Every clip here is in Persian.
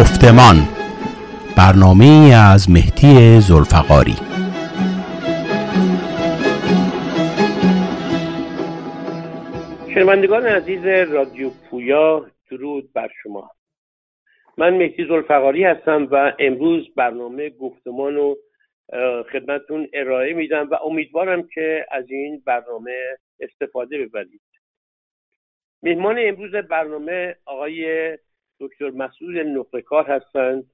گفتمان. برنامه از مهدی زلفقاری. شنوندگان عزیز رادیو پویا درود بر شما. من مهدی زلفقاری هستم و امروز برنامه گفتمان رو خدمتون ارائه میدم و امیدوارم که از این برنامه استفاده ببرید. مهمان امروز برنامه آقای دکتر مسعود نقرکار هستند.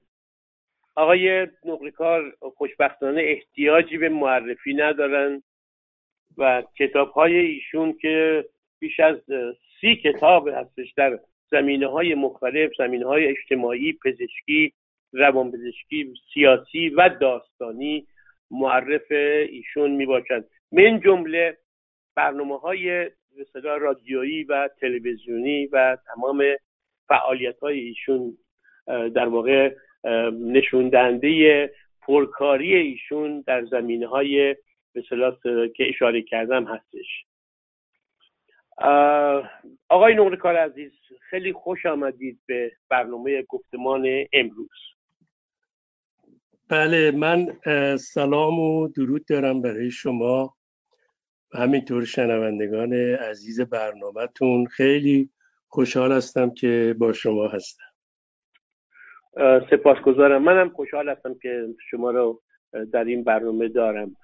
آقای نقرکار خوشبختانه احتیاجی به معرفی ندارند و کتاب های ایشون که بیش از سی کتاب هستش در زمینه های مختلف زمینه های اجتماعی پزشکی روانپزشکی سیاسی و داستانی معرف ایشون می باشند من جمله برنامه های رادیویی و تلویزیونی و تمام فعالیت های ایشون در واقع نشون دهنده پرکاری ایشون در زمینه های که اشاره کردم هستش. آقای نقره عزیز خیلی خوش آمدید به برنامه گفتمان امروز. بله من سلام و درود دارم برای شما. همینطور شنوندگان عزیز برنامهتون خیلی خوشحال هستم که با شما هستم. سپاسگزارم. منم خوشحال هستم که شما رو در این برنامه دارم.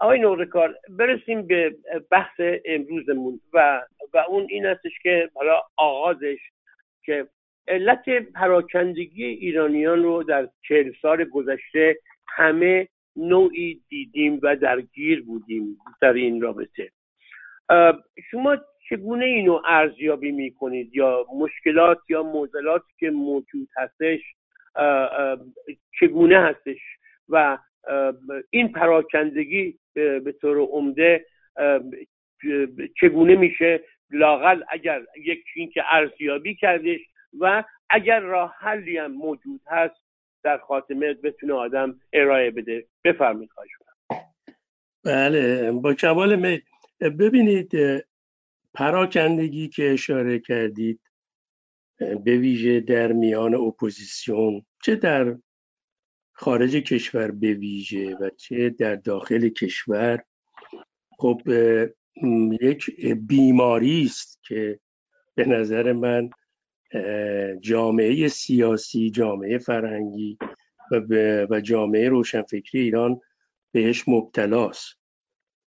آقای نورکار برسیم به بحث امروزمون و و اون این هستش که حالا آغازش که علت پراکندگی ایرانیان رو در چهل سال گذشته همه نوعی دیدیم و درگیر بودیم در این رابطه. شما چگونه اینو ارزیابی می‌کنید؟ یا مشکلات یا معضلاتی که موجود هستش چگونه هستش؟ و این پراکندگی به طور عمده چگونه میشه لاقل اگر یک که ارزیابی کردش و اگر راه حلی هم موجود هست در خاتمه بتونه آدم ارائه بده؟ بفرمایید خواهش بله با کمال میل ببینید پراکندگی که اشاره کردید به ویژه در میان اپوزیسیون چه در خارج کشور به ویژه و چه در داخل کشور خب یک بیماری است که به نظر من جامعه سیاسی جامعه فرهنگی و, و جامعه روشنفکری ایران بهش مبتلاست.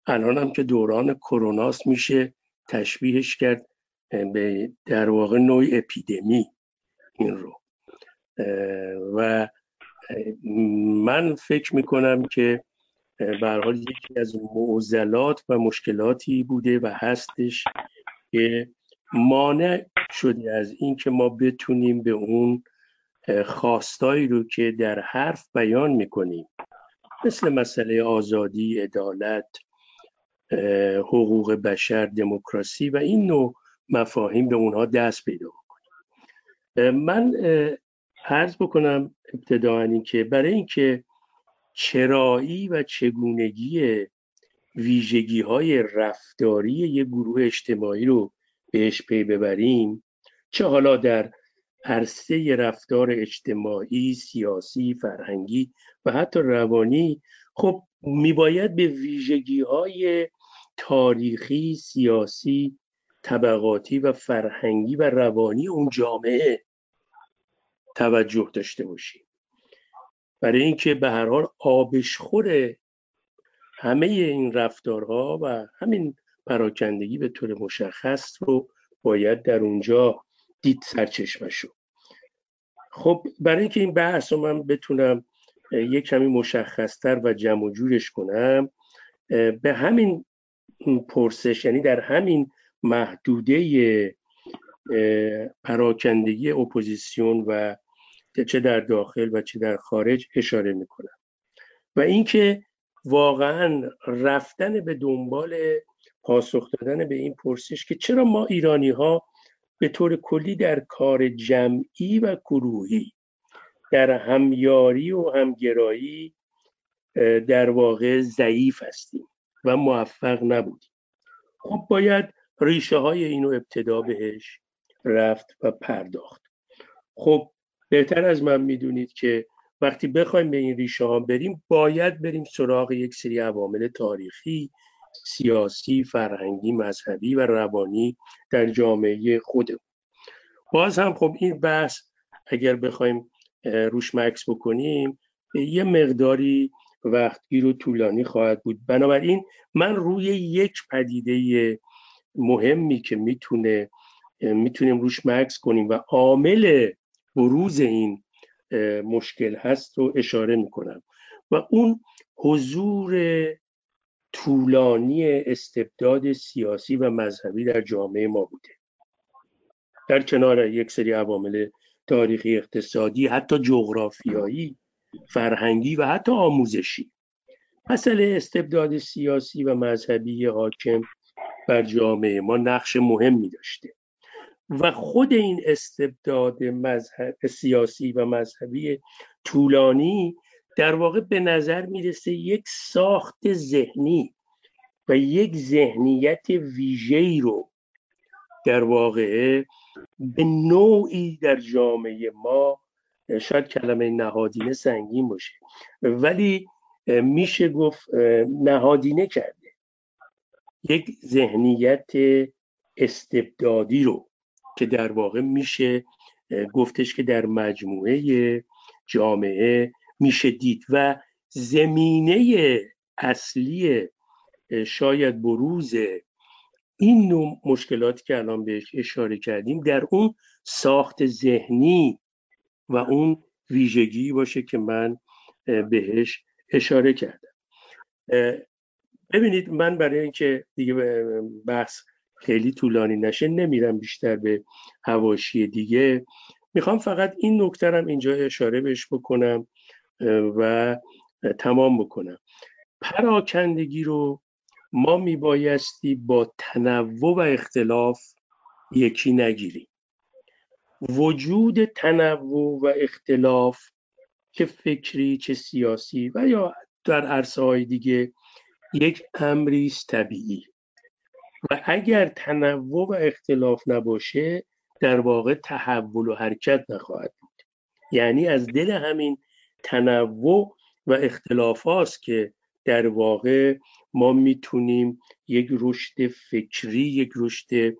الان هم که دوران کروناست میشه تشبیهش کرد به در واقع نوع اپیدمی این رو. و من فکر می‌کنم که حال یکی از معضلات و مشکلاتی بوده و هستش که مانع شده از اینکه ما بتونیم به اون خواستایی رو که در حرف بیان می‌کنیم مثل مسئله آزادی، عدالت، حقوق بشر، دموکراسی و این نوع مفاهیم به اونها دست پیدا کنیم من عرض بکنم ابتداعا این که برای اینکه چرایی و چگونگی ویژگی های رفتاری یک گروه اجتماعی رو بهش پی ببریم چه حالا در عرصه رفتار اجتماعی، سیاسی، فرهنگی و حتی روانی خب میباید به ویژگی های تاریخی، سیاسی، طبقاتی و فرهنگی و روانی اون جامعه توجه داشته باشیم. برای اینکه به هر حال آبشخور همه این رفتارها و همین پراکندگی به طور مشخص رو باید در اونجا دید سرچشمشو خب برای اینکه این بحث رو من بتونم یک کمی مشخصتر و جمع جورش کنم به همین پرسش یعنی در همین محدوده پراکندگی اپوزیسیون و چه در داخل و چه در خارج اشاره می‌کنم. و اینکه واقعا رفتن به دنبال پاسخ دادن به این پرسش که چرا ما ایرانی ها به طور کلی در کار جمعی و گروهی در همیاری و همگرایی در واقع ضعیف هستیم. و موفق نبودیم خب باید ریشه های اینو ابتدا بهش رفت و پرداخت. خب بهتر از من می‌دونید که وقتی بخوایم به این ریشه ها بریم باید بریم سراغ یک سری عوامل تاریخی سیاسی فرهنگی مذهبی و روانی در جامعه خودمون. باز هم خب این بحث اگر بخوایم روش مکس بکنیم یه مقداری وقتگیر و طولانی خواهد بود. بنابراین من روی یک پدیده مهمی که می‌تونه می‌تونیم روش مکس کنیم و عامل بروز این مشکل هست رو اشاره می‌کنم. و اون حضور طولانی استبداد سیاسی و مذهبی در جامعه ما بوده. در کنار یک سری عوامل تاریخی اقتصادی حتی جغرافیایی فرهنگی و حتی آموزشی. مسئله استبداد سیاسی و مذهبی حاکم بر جامعه ما نقش مهمی داشته و خود این استبداد مذهب سیاسی و مذهبی طولانی در واقع به نظر می‌رسه یک ساخت ذهنی و یک ذهنیت ویژه‌ای رو در واقع به نوعی در جامعه ما شاید کلمه نهادینه سنگین باشه. ولی میشه گفت نهادینه کرده. یک ذهنیت استبدادی رو که در واقع میشه گفتش که در مجموعه جامعه میشه دید و زمینه اصلی شاید بروز این نوع مشکلاتی که الان بهش اشاره کردیم در اون ساخت ذهنی و اون ویژگی باشه که من بهش اشاره کردم. ببینید من برای اینکه دیگه بحث خیلی طولانی نشه نمیرم بیشتر به هواشی دیگه. می‌خوام فقط این نکترم اینجا اشاره بهش بکنم و تمام بکنم. پراکندگی رو ما میبایستی با تنوع و اختلاف یکی نگیریم. وجود تنوع و اختلاف چه فکری چه سیاسی و یا در عرصه های دیگه یک امری طبیعی. و اگر تنوع و اختلاف نباشه در واقع تحول و حرکت نخواهد بود. یعنی از دل همین تنوع و اختلاف هاست که در واقع ما می‌تونیم یک رشد فکری یک رشد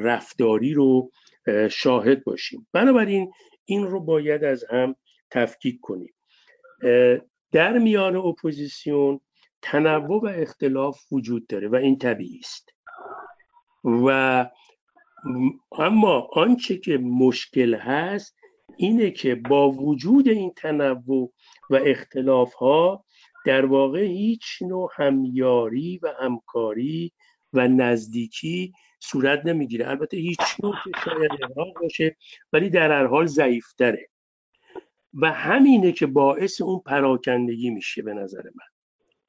رفتاری رو شاهد باشیم. بنابراین این رو باید از هم تفکیک کنیم. در میان اپوزیسیون تنوع و اختلاف وجود داره و این طبیعی است. و اما آنچه که مشکل هست اینه که با وجود این تنوع و اختلاف ها در واقع هیچ نوع همیاری و همکاری و نزدیکی صورت نمی‌گیره. البته هیچ که شاید باشه ولی در هر حال ضعیفتره. و همینه که باعث اون پراکندگی میشه به نظر من.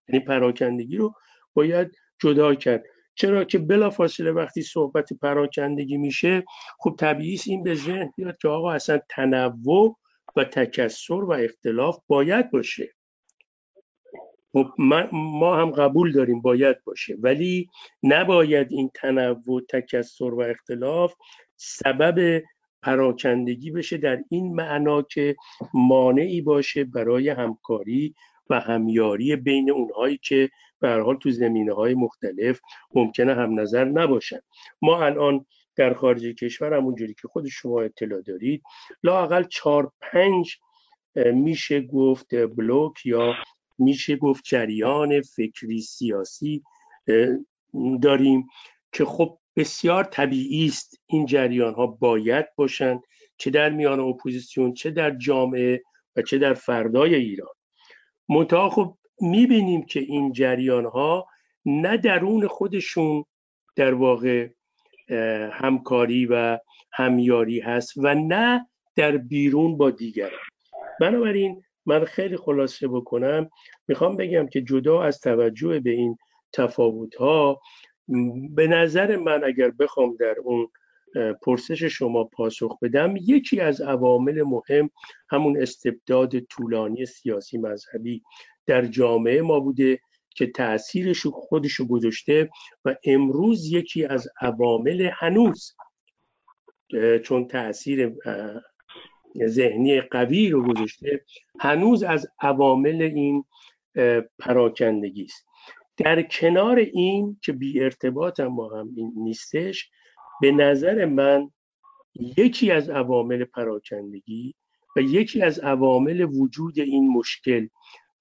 یعنی پراکندگی رو باید جدا کرد. چرا که بلافاصله وقتی صحبت پراکندگی میشه خب طبیعی این به ذهن بیاد که آقا اصلا تنوع و تکسر و اختلاف باید باشه. خب ما هم قبول داریم باید باشه. ولی نباید این تنوع تکسر و اختلاف سبب پراکندگی بشه در این معنا که مانعی باشه برای همکاری و همیاری بین اونهایی که به حال تو زمینه های مختلف ممکنه هم نظر نباشن. ما الان در خارج کشور همونجوری که خود شما اطلاع دارید لاقل چهار پنج میشه گفت بلوک یا میشه گفت جریان فکری سیاسی داریم که خب بسیار طبیعی است این جریان ها باید باشند چه در میان اپوزیسیون چه در جامعه و چه در فردای ایران. منتها خب می‌بینیم که این جریان ها نه درون خودشون در واقع همکاری و همیاری هست و نه در بیرون با دیگران. بنابراین من خیلی خلاصه بکنم. می‌خوام بگم که جدا از توجه به این تفاوت ها به نظر من اگر بخوام در اون پرسش شما پاسخ بدم یکی از عوامل مهم همون استبداد طولانی سیاسی مذهبی در جامعه ما بوده که تاثیرش خودشو گذاشته و امروز یکی از عوامل هنوز چون تاثیر ذهنی قوی رو گذاشته هنوز از عوامل این پراکندگی است در کنار این که بی ارتباط هم با هم نیستش به نظر من یکی از عوامل پراکندگی و یکی از عوامل وجود این مشکل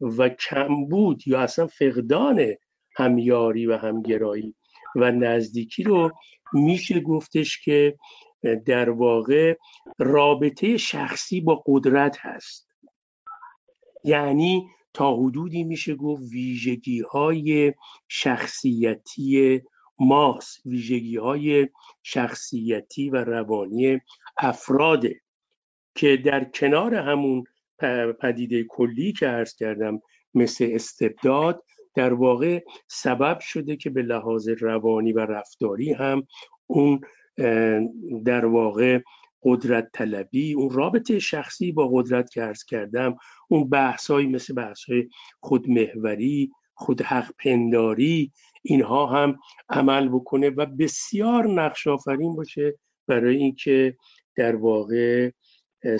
و کمبود یا اصلا فقدان همیاری و همگرایی و نزدیکی رو میشه گفتش که در واقع رابطه شخصی با قدرت هست. یعنی تا حدودی میشه گفت ویژگی های شخصیتی ماست ویژگی های شخصیتی و روانی افراده. که در کنار همون پدیده کلی که عرض کردم مثل استبداد در واقع سبب شده که به لحاظ روانی و رفتاری هم اون در واقع قدرت طلبی اون رابطه شخصی با قدرت که ارز کردم اون بحثایی مثل بحثای خودمهوری خود حق پنداری اینها هم عمل بکنه و بسیار نقش آفرین باشه برای اینکه در واقع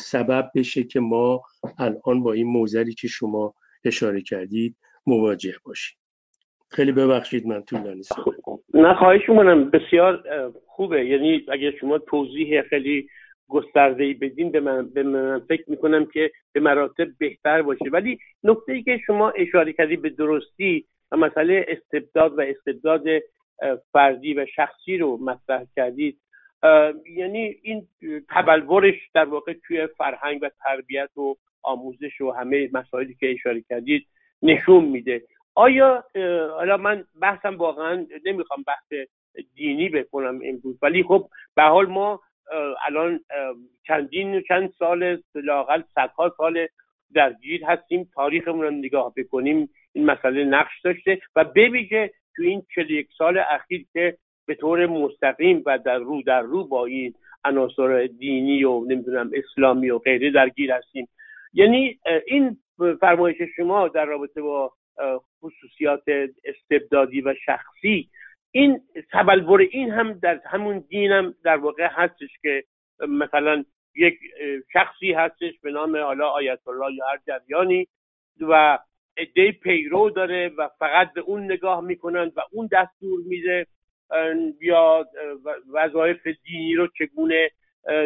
سبب بشه که ما الان با این موزلی که شما اشاره کردید مواجه باشیم. خیلی ببخشید من طولانی نه خواهش می‌کنم. بسیار خوبه. یعنی اگر شما توضیح خیلی گسترده ای بدین به من, به من فکر می‌کنم که به مراتب بهتر باشه. ولی نکته ای که شما اشاره کردی به درستی و مسئله استبداد و استبداد فردی و شخصی رو مطرح کردید. یعنی این تبلورش در واقع توی فرهنگ و تربیت و آموزش و همه مسائلی که اشاره کردید نشون میده. آیا حالا من بحثم واقعا نمی‌خوام بحث دینی بکنم امروز ولی خب به حال ما الان چندین چند سال لاقل صدها سال درگیر هستیم تاریخمون رو نگاه بکنیم این مسئله نقش داشته و بویژه تو این یک سال اخیر که به طور مستقیم و در رو در رو با این عناصر دینی و نمی‌دونم اسلامی و غیره درگیر هستیم. یعنی این فرمایش شما در رابطه با خصوصیات استبدادی و شخصی. این تبلور این هم در همون دین هم در واقع هستش که مثلا یک شخصی هستش به نام حالا آیت الله یا هر جریانی و عده پیرو داره و فقط به اون نگاه می‌کنن و اون دستور میده یا وظایف دینی رو چگونه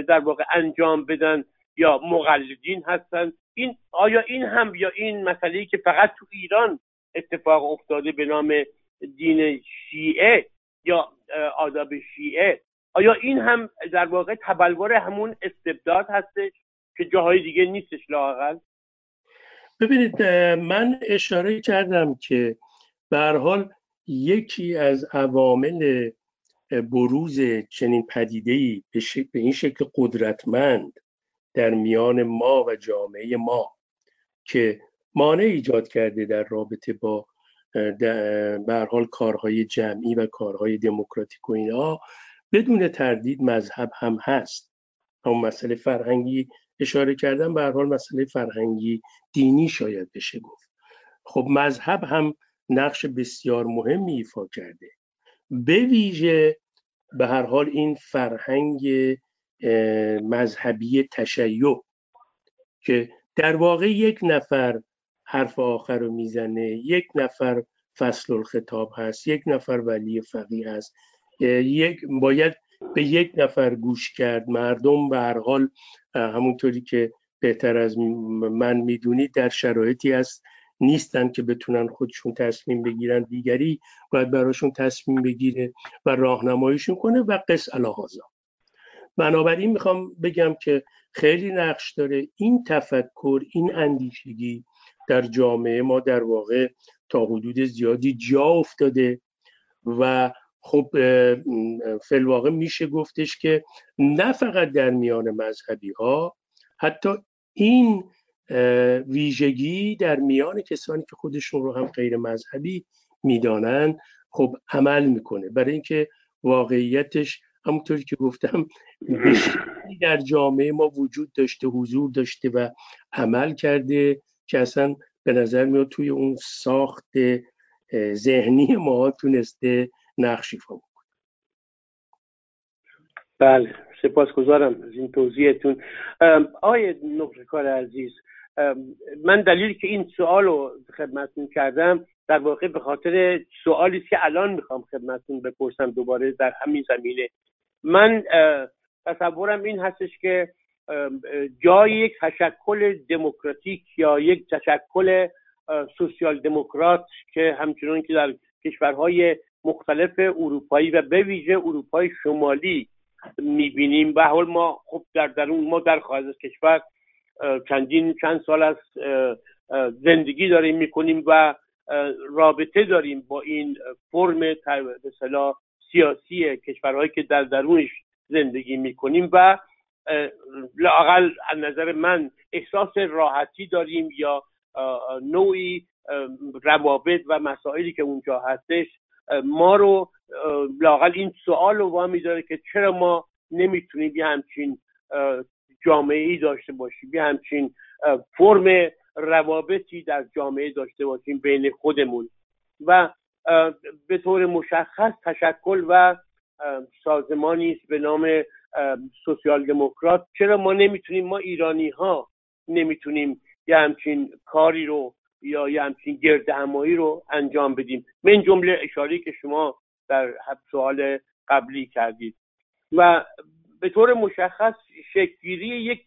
در واقع انجام بدن یا مقلدین هستن. این آیا این هم یا این مسئله که فقط تو ایران اتفاق افتاده به نام دین شیعه یا آداب شیعه. آیا این هم در واقع تبلور همون استبداد هستش که جاهای دیگه نیستش لاقل ببینید من اشاره کردم که به حال یکی از عوامل بروز چنین پدیده به این شکل قدرتمند در میان ما و جامعه ما که مانع ایجاد کرده در رابطه با به حال کارهای جمعی و کارهای دموکراتیک و اینها بدون تردید مذهب هم هست. هم مسئله فرهنگی اشاره کردم به حال مسئله فرهنگی دینی شاید بشه گفت. خب مذهب هم نقش بسیار مهمی ایفا کرده. به ویژه به هر حال این فرهنگ مذهبی تشیع که در واقع یک نفر حرف آخر رو می‌زنه. یک نفر فصل الخطاب هست یک نفر ولی فقیه هست. یک باید به یک نفر گوش کرد. مردم به هر حال همونطوری که بهتر از من می‌دونید در شرایطی هست نیستن که بتونن خودشون تصمیم بگیرن. دیگری باید براشون تصمیم بگیره و راهنماییشون کنه و قص الهازا بنابراین می‌خوام بگم که خیلی نقش داره این تفکر این اندیشگی در جامعه ما در واقع تا حدود زیادی جا افتاده و خب فلواقع میشه گفتش که نه فقط در میان مذهبی ها حتی این ویژگی در میان کسانی که خودشون رو هم غیر مذهبی می‌دانند خب عمل می‌کنه. برای اینکه واقعیتش همونطوری که گفتم در جامعه ما وجود داشته حضور داشته و عمل کرده. که اصلا به نظر میاد توی اون ساخت ذهنی ما تونسته نقشی ایفا بله سپاسگزارم از این توضیحتون. آقای نقشکار عزیز من دلیلی که این سوال رو خدمتتون کردم در واقع به خاطر سوالی که الان می‌خوام خدمتتون بپرسم دوباره در همین زمینه. من تصورم این هستش که جای یک تشکل دموکراتیک یا یک تشکل سوسیال دموکرات که همچنان که در کشورهای مختلف اروپایی و به ویژه اروپای شمالی می‌بینیم. به حال ما خب در درون ما در خارج از کشور چندین چند سال از زندگی داریم می‌کنیم و رابطه داریم با این فرم مثلا سیاسی کشورهایی که در درونش زندگی می‌کنیم و لاقل از نظر من احساس راحتی داریم یا نوعی روابط و مسائلی که اونجا هستش ما رو لاقل این سوال رو داره که چرا ما نمی‌تونیم یه همچین جامعه ای داشته باشیم یه همچین فرم روابطی در جامعه داشته باشیم بین خودمون. و به طور مشخص تشکل و سازمانی است به نام سوسیال دموکرات. چرا ما نمی‌تونیم ما ایرانی ها نمی‌تونیم یه همچین کاری رو یا یه همچین گرد همایی رو انجام بدیم؟ من جمله اشاره که شما در سوال قبلی کردید. و به طور مشخص شکلگیری یک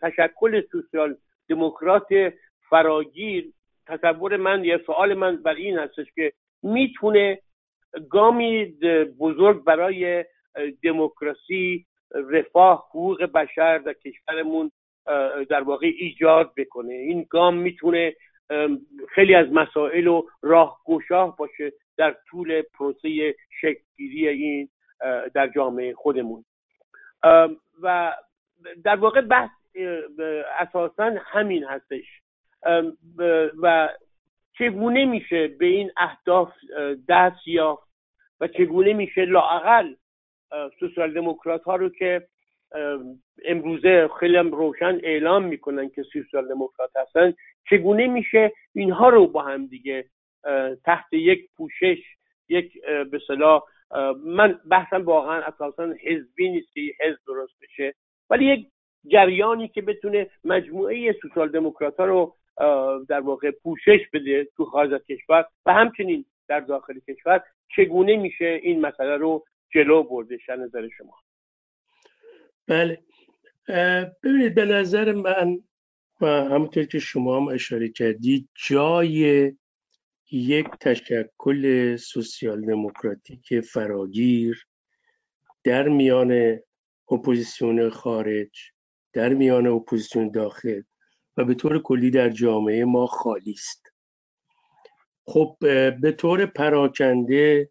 تشکل سوسیال دموکرات فراگیر تصور من یا سوال من بر این هستش که می‌تونه گامی بزرگ برای دموکراسی رفاه حقوق بشر در کشورمون در واقع ایجاد بکنه. این گام می‌تونه خیلی از مسائل و راهگشاه باشه در طول پروسه شکلگیری این در جامعه خودمون. و در واقع بحث اساسا همین هستش. و چگونه میشه به این اهداف دست یافت و چگونه میشه لاقل سوسیال دموکرات ها رو که امروزه خیلی هم روشن اعلام می‌کنن که سوسیال دموکرات هستن چگونه میشه اینها رو با هم دیگه تحت یک پوشش یک به من بحثم واقعا اساسا حزبی نیست حزب درست بشه ولی یک جریانی که بتونه مجموعه سوسیال دموکرات ها رو در واقع پوشش بده تو خارج از کشور و همچنین در داخل کشور چگونه میشه این مسئله رو جلو برده نظر شما. بله. ببینید به نظر من و همونطور که شما هم اشاره کردید جای یک تشکل سوسیال دموکراتیک فراگیر در میان اپوزیسیون خارج در میان اپوزیسیون داخل و به طور کلی در جامعه ما خالی است. خب به طور پراکنده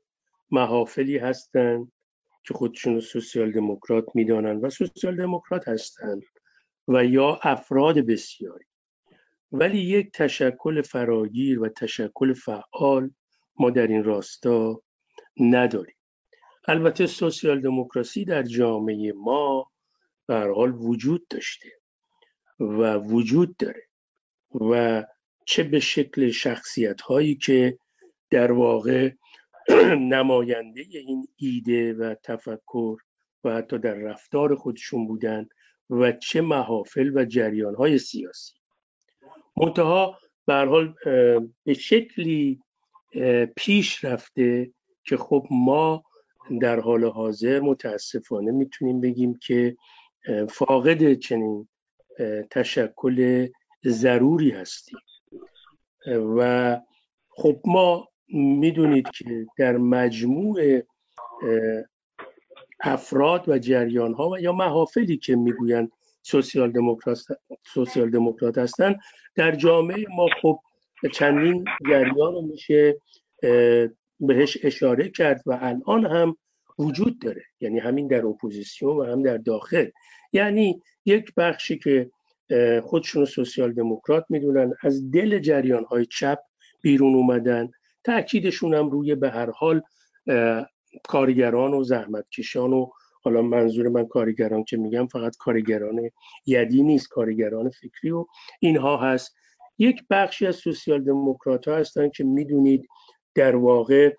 محافلی هستند که خودشون سوسیال دموکرات می‌دانند و سوسیال دموکرات هستند و یا افراد بسیاری. ولی یک تشکل فراگیر و تشکل فعال ما در این راستا نداریم. البته سوسیال دموکراسی در جامعه ما به حال وجود داشته و وجود داره و چه به شکل شخصیت هایی که در واقع نماینده این ایده و تفکر و حتی در رفتار خودشون بودن و چه محافل و جریان های سیاسی. منتها به حال به شکلی پیش رفته که خب ما در حال حاضر متاسفانه می‌تونیم بگیم که فاقد چنین تشکل ضروری هستیم. و خب ما می‌دونید که در مجموع افراد و جریان ها و یا محافلی که می‌گویند سوسیال دموکرات سوسیال دموکرات هستند در جامعه ما خب چندین جریان رو میشه بهش اشاره کرد و الان هم وجود داره. یعنی همین در اپوزیسیون و هم در داخل. یعنی یک بخشی که خودشون سوسیال دموکرات می‌دونن از دل جریان های چپ بیرون اومدن. تاکیدشون هم روی به هر حال کارگران و زحمتکشان و حالا منظور من کارگران که میگم فقط کارگران یدی نیست کارگران فکری و اینها هست. یک بخشی از سوسیال دموکرات ها هستن که می‌دونید در واقع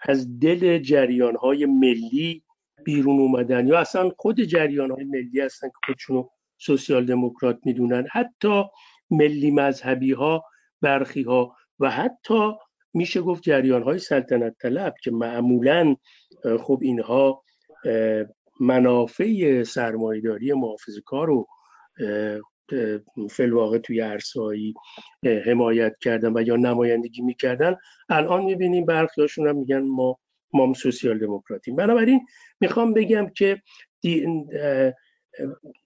از دل جریان های ملی بیرون اومدن یا اصلا خود جریان های ملی هستن که خودشونو سوسیال دموکرات می‌دونن حتی ملی مذهبی ها برخی ها و حتی میشه گفت جریان های سلطنت طلب که معمولا خب اینها منافع سرمایداری محافظ کار رو فلواقع توی عرصهایی حمایت کردن و یا نمایندگی می‌کردن. الان می‌بینیم برخی هاشون هم میگن ما ما سوسیال دموکراتیم. بنابراین می‌خوام بگم که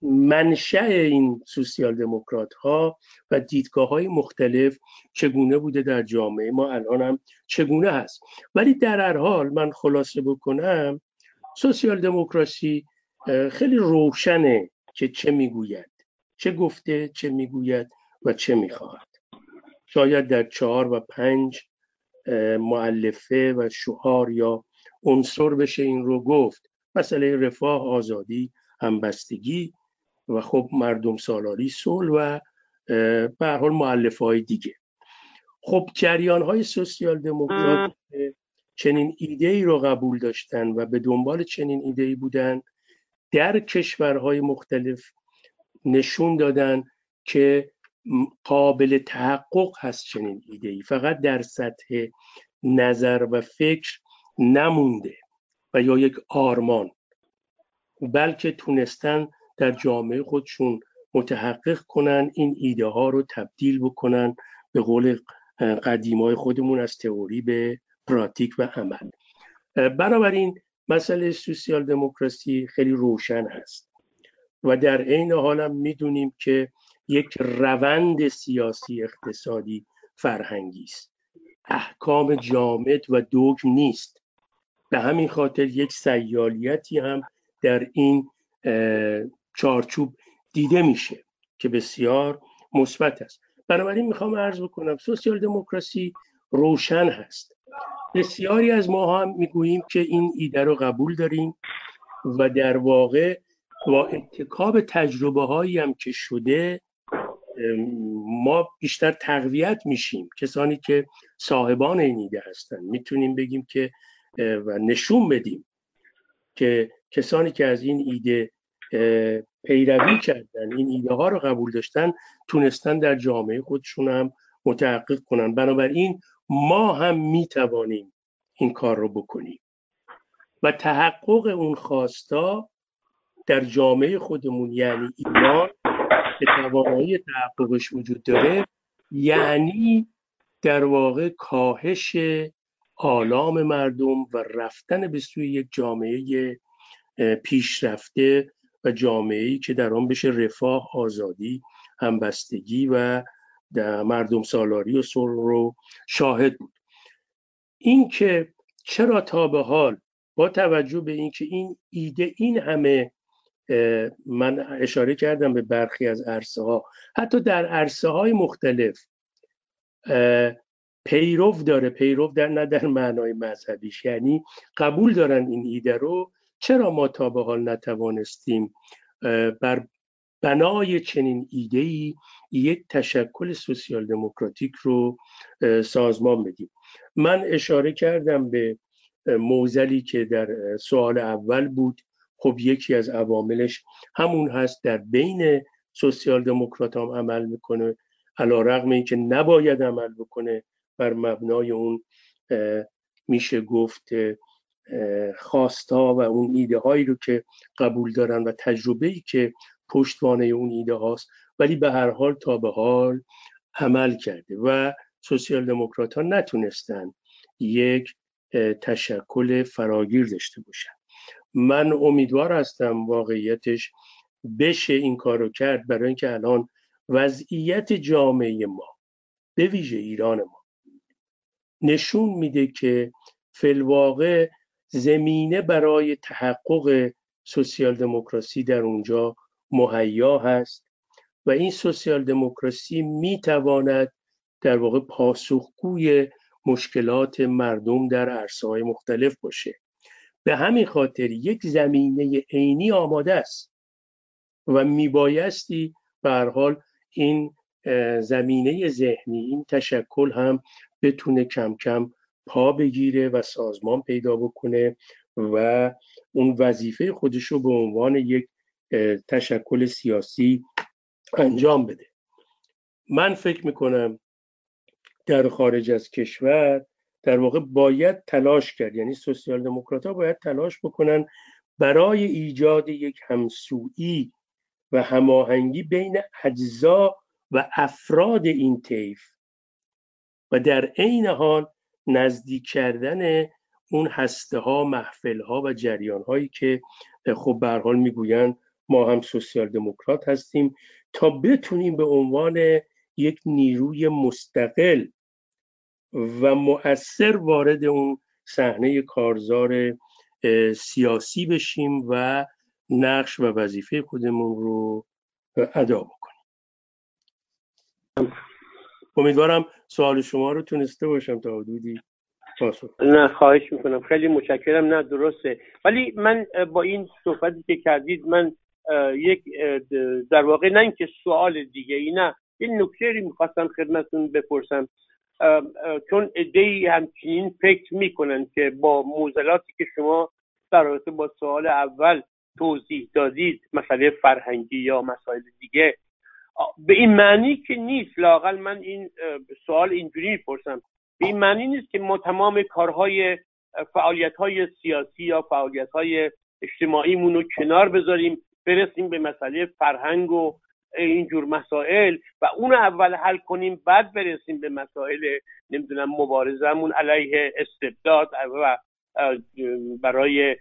منشأ این سوسیال دموکرات ها و دیدگاه های مختلف چگونه بوده در جامعه ما الان هم چگونه هست. ولی در هر حال من خلاصه بکنم سوسیال دموکراسی خیلی روشنه که چه می‌گوید چه گفته چه می‌گوید و چه می‌خواهد. شاید در چهار و پنج معلفه و شعار یا عنصر بشه این رو گفت. مسئله رفاه آزادی همبستگی و خب مردم سالاری صلح و به حال معلفه های دیگه. خب جریان های سوسیال دموکرات چنین ایده ای رو قبول داشتن و به دنبال چنین ایده ای بودن در کشورهای مختلف نشون دادن که قابل تحقق هست چنین ایده ای فقط در سطح نظر و فکر نمونده و یا یک آرمان. بلکه تونستن در جامعه خودشون متحقق کنن این ایده ها رو تبدیل بکنن به قول قدیمای خودمون از تئوری به پراتیک و عمل. بنابراین مسئله سوسیال دموکراسی خیلی روشن هست و در عین حالم می‌دونیم که یک روند سیاسی اقتصادی فرهنگی است. احکام جامد و دوگم نیست. به همین خاطر یک سیالیتی هم در این چارچوب دیده میشه که بسیار مثبت است. بنابراین می‌خوام عرض بکنم سوسیال دموکراسی روشن هست. بسیاری از ما هم می‌گوییم که این ایده رو قبول داریم و در واقع با اتکاب تجربه هایی هم که شده ما بیشتر تقویت میشیم. کسانی که صاحبان این ایده هستن. می‌تونیم بگیم که و نشون بدیم که کسانی که از این ایده پیروی کردن این ایده ها رو قبول داشتن تونستن در جامعه خودشون هم متحقق کنن. بنابراین ما هم می‌توانیم این کار رو بکنیم. و تحقق اون خواستا در جامعه خودمون یعنی ایمان که توانایی تحققش وجود داره یعنی در واقع کاهش آلام مردم و رفتن به سوی یک جامعه پیشرفته و جامعه ای که در آن بشه رفاه آزادی همبستگی و در مردم سالاری و سر رو شاهد بود. این که چرا تا به حال با توجه به اینکه این ایده این همه من اشاره کردم به برخی از عرصه ها حتی در عرصه های مختلف پیرو داره. پیرو در نه در معنای مذهبیش. یعنی قبول دارن این ایده رو چرا ما تا به حال نتوانستیم بر بنای چنین ایده ای یک تشکل سوسیال دموکراتیک رو سازمان بدیم؟ من اشاره کردم به موزلی که در سوال اول بود. خب یکی از عواملش همون هست در بین سوسیال دموکرات هم عمل می‌کنه علا رقم این که نباید عمل بکنه بر مبنای اون میشه گفت خواستا و اون ایده هایی رو که قبول دارن و تجربه ای که پشتوانه اون ایده هاست ولی به هر حال تا به حال عمل کرده و سوسیال دموکرات ها نتونستن یک تشکل فراگیر داشته باشن. من امیدوار هستم واقعیتش بشه این کارو کرد برای اینکه الان وضعیت جامعه ما به ویژه ایران ما نشون میده که فلواقع زمینه برای تحقق سوسیال دموکراسی در اونجا مهیا هست و این سوسیال دموکراسی می‌تواند در واقع پاسخگوی مشکلات مردم در عرصه های مختلف باشه. به همین خاطر یک زمینه عینی آماده است و میبایستی به حال این زمینه ذهنی این تشکل هم بتونه کم کم پا بگیره و سازمان پیدا بکنه و اون وظیفه خودش رو به عنوان یک تشکل سیاسی انجام بده. من فکر می‌کنم در خارج از کشور در واقع باید تلاش کرد یعنی سوسیال دموکرات باید تلاش بکنن برای ایجاد یک همسویی و هماهنگی بین اجزا و افراد این طیف. و در عین حال نزدیک کردن اون هسته ها محفل ها و جریان هایی که خب به حال می‌گویند ما هم سوسیال دموکرات هستیم تا بتونیم به عنوان یک نیروی مستقل و مؤثر وارد اون صحنه کارزار سیاسی بشیم و نقش و وظیفه خودمون رو ادا امیدوارم سوال شما رو تونسته باشم تا حدودی نه خواهش می‌کنم. خیلی متشکرم. نه درسته. ولی من با این صحبتی که کردید من یک در واقع نه اینکه سوال دیگه ای نه. یه نکته می‌خواستم خدمتتون بپرسم. چون ای همچنین فکر می‌کنن که با موزلاتی که شما در رابطه با سوال اول توضیح دادید مسئله فرهنگی یا مسائل دیگه به این معنی که نیست لاقل من این سوال اینجوری می‌پرسم. به این معنی نیست که ما تمام کارهای فعالیت های سیاسی یا فعالیت های اجتماعیمون رو کنار بذاریم برسیم به مسئله فرهنگ و اینجور مسائل و اون اول حل کنیم بعد برسیم به مسائل نمی‌دونم مبارزمون علیه استبداد و برای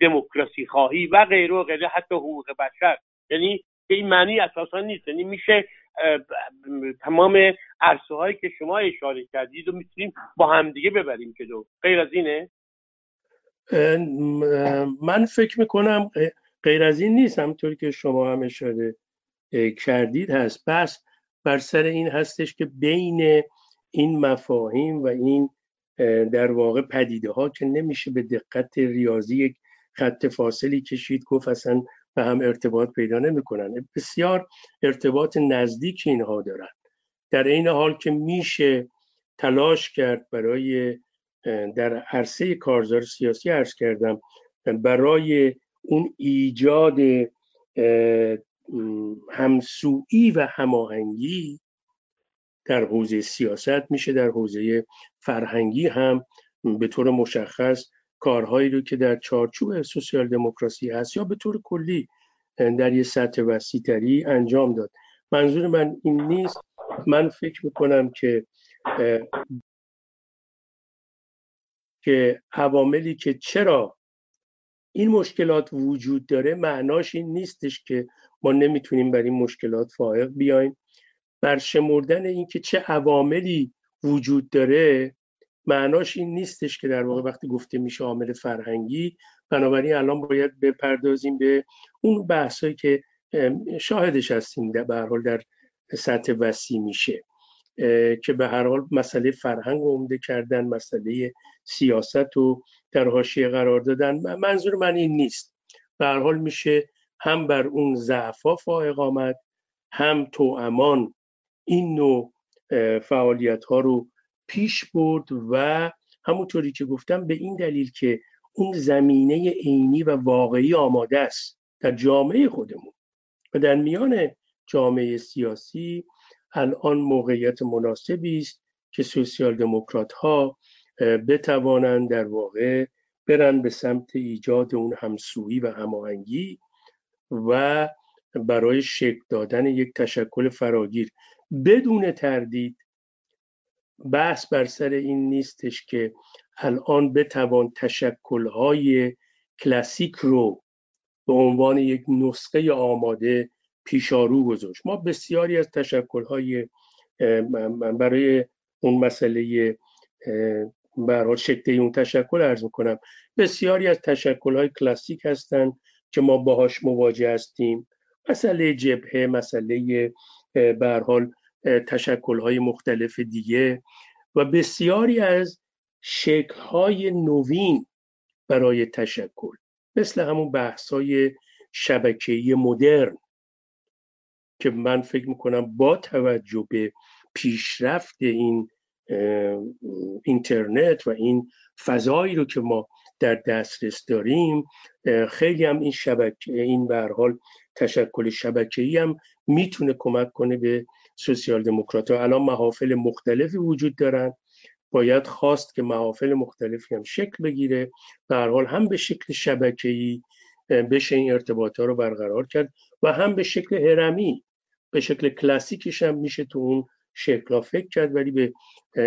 دموکراسی خواهی و غیره و غیره حتی حقوق بشر. یعنی به این معنی اساسا نیست. یعنی میشه تمام عرصه هایی که شما اشاره کردید و می‌تونیم با همدیگه ببریم که دو غیر از اینه؟ من فکر می‌کنم غیر از این نیست. همطور که شما هم اشاره کردید هست. بس بر سر این هستش که بین این مفاهیم و این در واقع پدیده ها که نمیشه به دقت ریاضی یک خط فاصلی کشید گفت اصلا به هم ارتباط پیدا نمی‌کنن. بسیار ارتباط نزدیک اینها دارن. در این حال که میشه تلاش کرد برای در عرصه کارزار سیاسی عرض کردم برای اون ایجاد همسویی و هماهنگی در حوزه سیاست میشه در حوزه فرهنگی هم به طور مشخص کارهایی رو که در چارچوب سوسیال دموکراسی هست یا به طور کلی در یه سطح وسیعتری انجام داد. منظور من این نیست. من فکر می‌کنم که که عواملی که چرا این مشکلات وجود داره معناش این نیستش که ما نمی‌تونیم بر این مشکلات فائق بیایم. برشمردن اینکه چه عواملی وجود داره معناش این نیستش که در واقع وقتی گفته میشه عامل فرهنگی بنابراین الان باید بپردازیم به اون بحثایی که شاهدش هستیم به حال در سطح وسیع میشه که به هر حال مسئله فرهنگ و عمده کردن مسئله سیاست و در حاشیه قرار دادن. منظور من این نیست. به هر حال میشه هم بر اون ضعفا فائق آمد هم تو امان این نوع فعالیت ها رو پیش برد و همونطوری که گفتم به این دلیل که اون زمینه عینی و واقعی آماده است در جامعه خودمون و در میان جامعه سیاسی الان موقعیت مناسبی است که سوسیال دموکرات ها بتوانند در واقع برن به سمت ایجاد اون همسویی و هماهنگی و برای شکل دادن یک تشکل فراگیر بدون تردید بحث بر سر این نیستش که الان بتوان تشکلهای کلاسیک رو به عنوان یک نسخه آماده پیشارو گذاشت. ما بسیاری از تشکلهای برای اون مسئله برای شکل اون تشکل ارز می‌کنم بسیاری از تشکلهای کلاسیک هستند که ما باهاش مواجه هستیم. مسئله جبهه مسئله به حال تشکلهای مختلف دیگه و بسیاری از شکلهای نوین برای تشکل مثل همون بحثای شبکه‌ای مدرن که من فکر می‌کنم با توجه به پیشرفت این اینترنت و این فضایی رو که ما در دسترس داریم خیلی هم این شبکه این به حال تشکل شبکه‌ای هم می‌تونه کمک کنه به سوسیال دموکرات الان محافل مختلفی وجود دارن. باید خواست که محافل مختلفی هم شکل بگیره. به حال هم به شکل شبکه‌ای بشه این ارتباط ها رو برقرار کرد و هم به شکل هرمی به شکل کلاسیکش هم میشه تو اون شکل فکر کرد. ولی به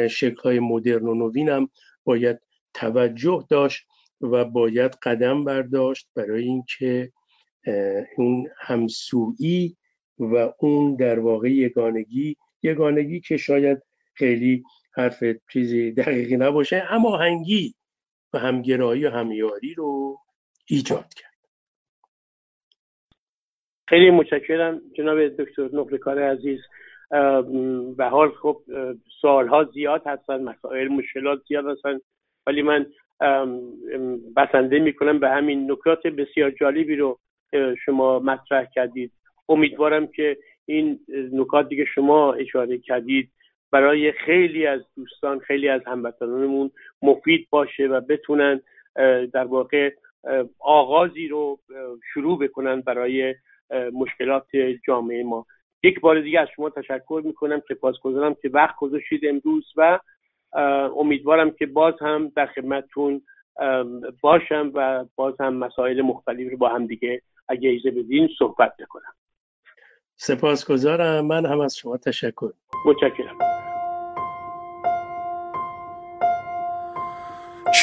شکل های مدرن و نوین هم باید توجه داشت و باید قدم برداشت برای اینکه اون همسویی و اون در واقع یگانگی یگانگی که شاید خیلی حرف چیزی دقیقی نباشه اما هنگی و همگرایی و همیاری رو ایجاد کرد. خیلی متشکرم جناب دکتر نقلکار عزیز. به حال خب سوالها زیاد هستن مسائل مشکلات زیاد هستن ولی من بسنده می‌کنم به همین نکات بسیار جالبی رو شما مطرح کردید. امیدوارم که این نکات دیگه شما اشاره کردید برای خیلی از دوستان خیلی از هموطنانمون مفید باشه و بتونن در واقع آغازی رو شروع بکنن برای مشکلات جامعه ما. یک بار دیگه از شما تشکر می‌کنم سپاسگزارم که وقت گذاشتید امروز و امیدوارم که باز هم در خدمتتون باشم و باز هم مسائل مختلفی رو با هم دیگه اگه ایزه بدین صحبت بکنم. سپاسگزارم. من هم از شما تشکر. متشکرم.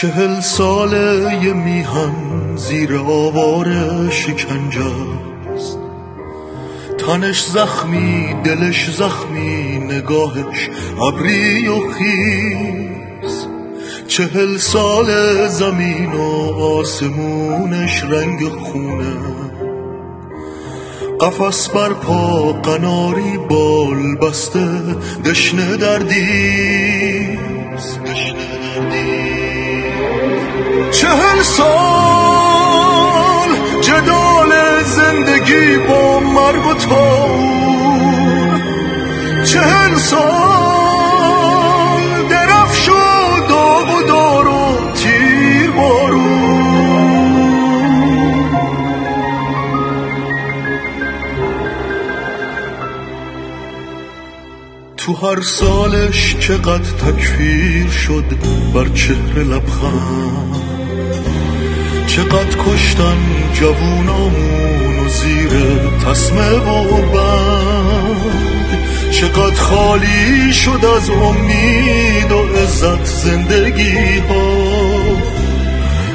چهل ساله یه میهن زیر آوار شکنجه تنش زخمی دلش زخمی نگاهش ابری و خیز. چهل سال زمین و آسمونش رنگ خونه. قفص بر پا قناری بال بسته. دشنه دردی چهل سال جدال زندگی با مرگ و تاون چهل سال هر سالش چقدر تکفیر شد بر چهره لبخند. چقدر کشتن جوونامون و زیر تسمه و بند چقدر خالی شد از امید و عزت زندگی ها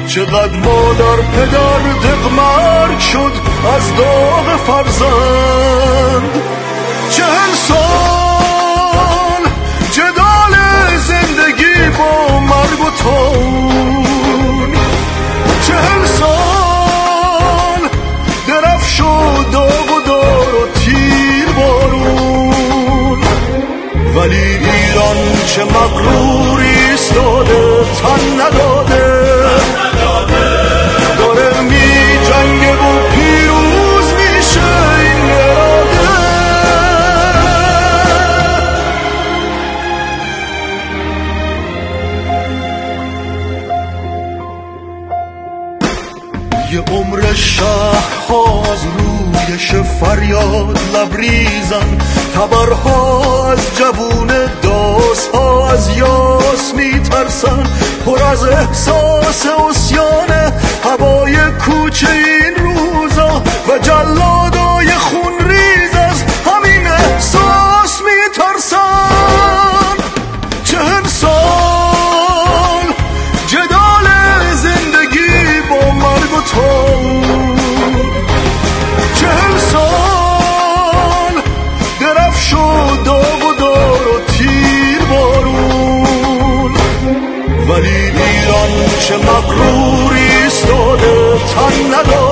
چقدر مادر پدر دقمرگ شد از داغ فرزند. چهل سال مرگ و تاون چهل سال درف شد داغ و دار و تیر بارون ولی ایران چه مقروری ایستاده تن نداده فریاد لبریزن تبرها از جوون داسها از یاس میترسن. پر از احساس اسیان هوای کوچه این روزا و جلادای خون ریز از همین احساس. چه مغروری ایستاده تن نداره